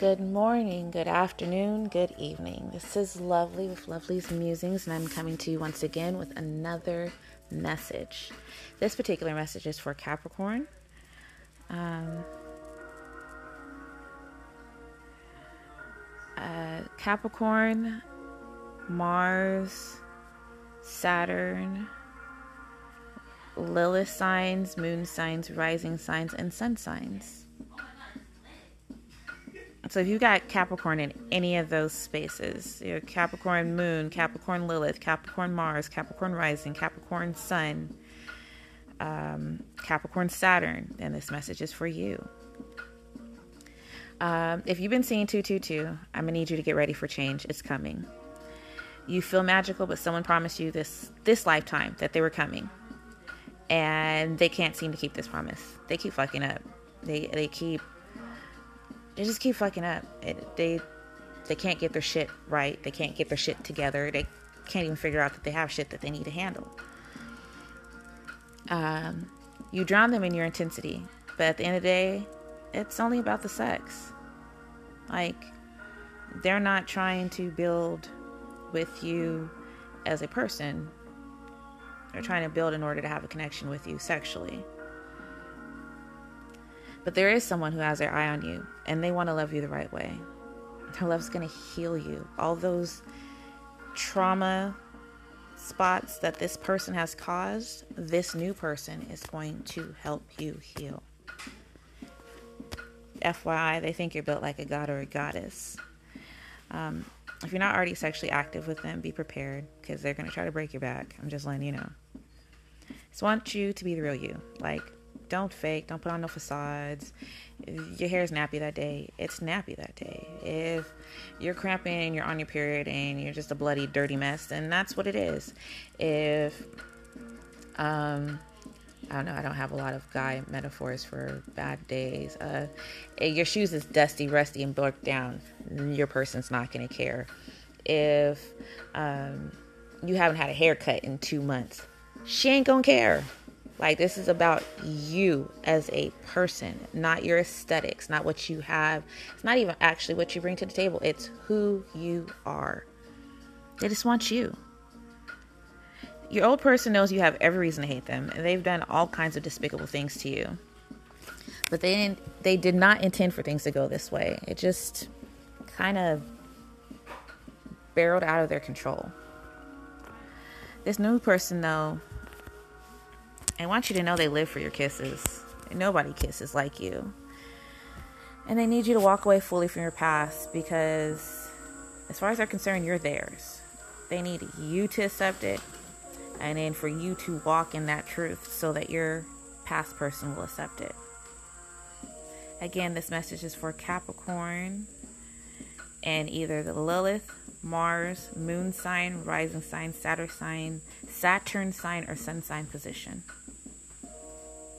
Good morning, good afternoon, good evening. This is Lovely with Lovely's Musings, and I'm coming to you once again with another message. This particular message is for Capricorn. Um, uh, Capricorn, Mars, Saturn, Lilith signs, moon signs, rising signs, and sun signs. So if you've got Capricorn in any of those spaces, your Capricorn moon, Capricorn Lilith, Capricorn Mars, Capricorn rising, Capricorn sun, um, Capricorn Saturn, then this message is for you. Um, if you've been seeing 222, I'm gonna need you to get ready for change. It's coming. You feel magical, but someone promised you this this lifetime that they were coming, and they can't seem to keep this promise. They keep fucking up. They they keep they just keep fucking up. It, they they can't get their shit right. They can't get their shit together. They can't even figure out that they have shit that they need to handle. Um, you drown them in your intensity, but at the end of the day, it's only about the sex. Like they're not trying to build with you as a person. They're trying to build in order to have a connection with you sexually. But there is someone who has their eye on you and they want to love you the right way. Their love's going to heal you. All those trauma spots that this person has caused, this new person is going to help you heal. FYI, they think you're built like a god or a goddess. Um, if you're not already sexually active with them, be prepared because they're going to try to break your back. I'm just letting you know. Just want you to be the real you. Like, don't fake. Don't put on no facades. Your hair is nappy that day, it's nappy that day. If you're cramping you're on your period and you're just a bloody, dirty mess, then that's what it is. If, um, I don't know, I don't have a lot of guy metaphors for bad days. Uh, your shoes is dusty, rusty, and broke down, your person's not going to care. If um, you haven't had a haircut in two months, she ain't going to care. Like, this is about you as a person, not your aesthetics, not what you have. It's not even actually what you bring to the table, it's who you are. They just want you. Your old person knows you have every reason to hate them, and they've done all kinds of despicable things to you. But they didn't, they did not intend for things to go this way. It just kind of barreled out of their control. This new person, though, I want you to know they live for your kisses. Nobody kisses like you. And they need you to walk away fully from your past because, as far as they're concerned, you're theirs. They need you to accept it and then for you to walk in that truth so that your past person will accept it. Again, this message is for Capricorn and either the Lilith, Mars, Moon sign, Rising sign, Saturn sign, Saturn sign, or Sun sign position.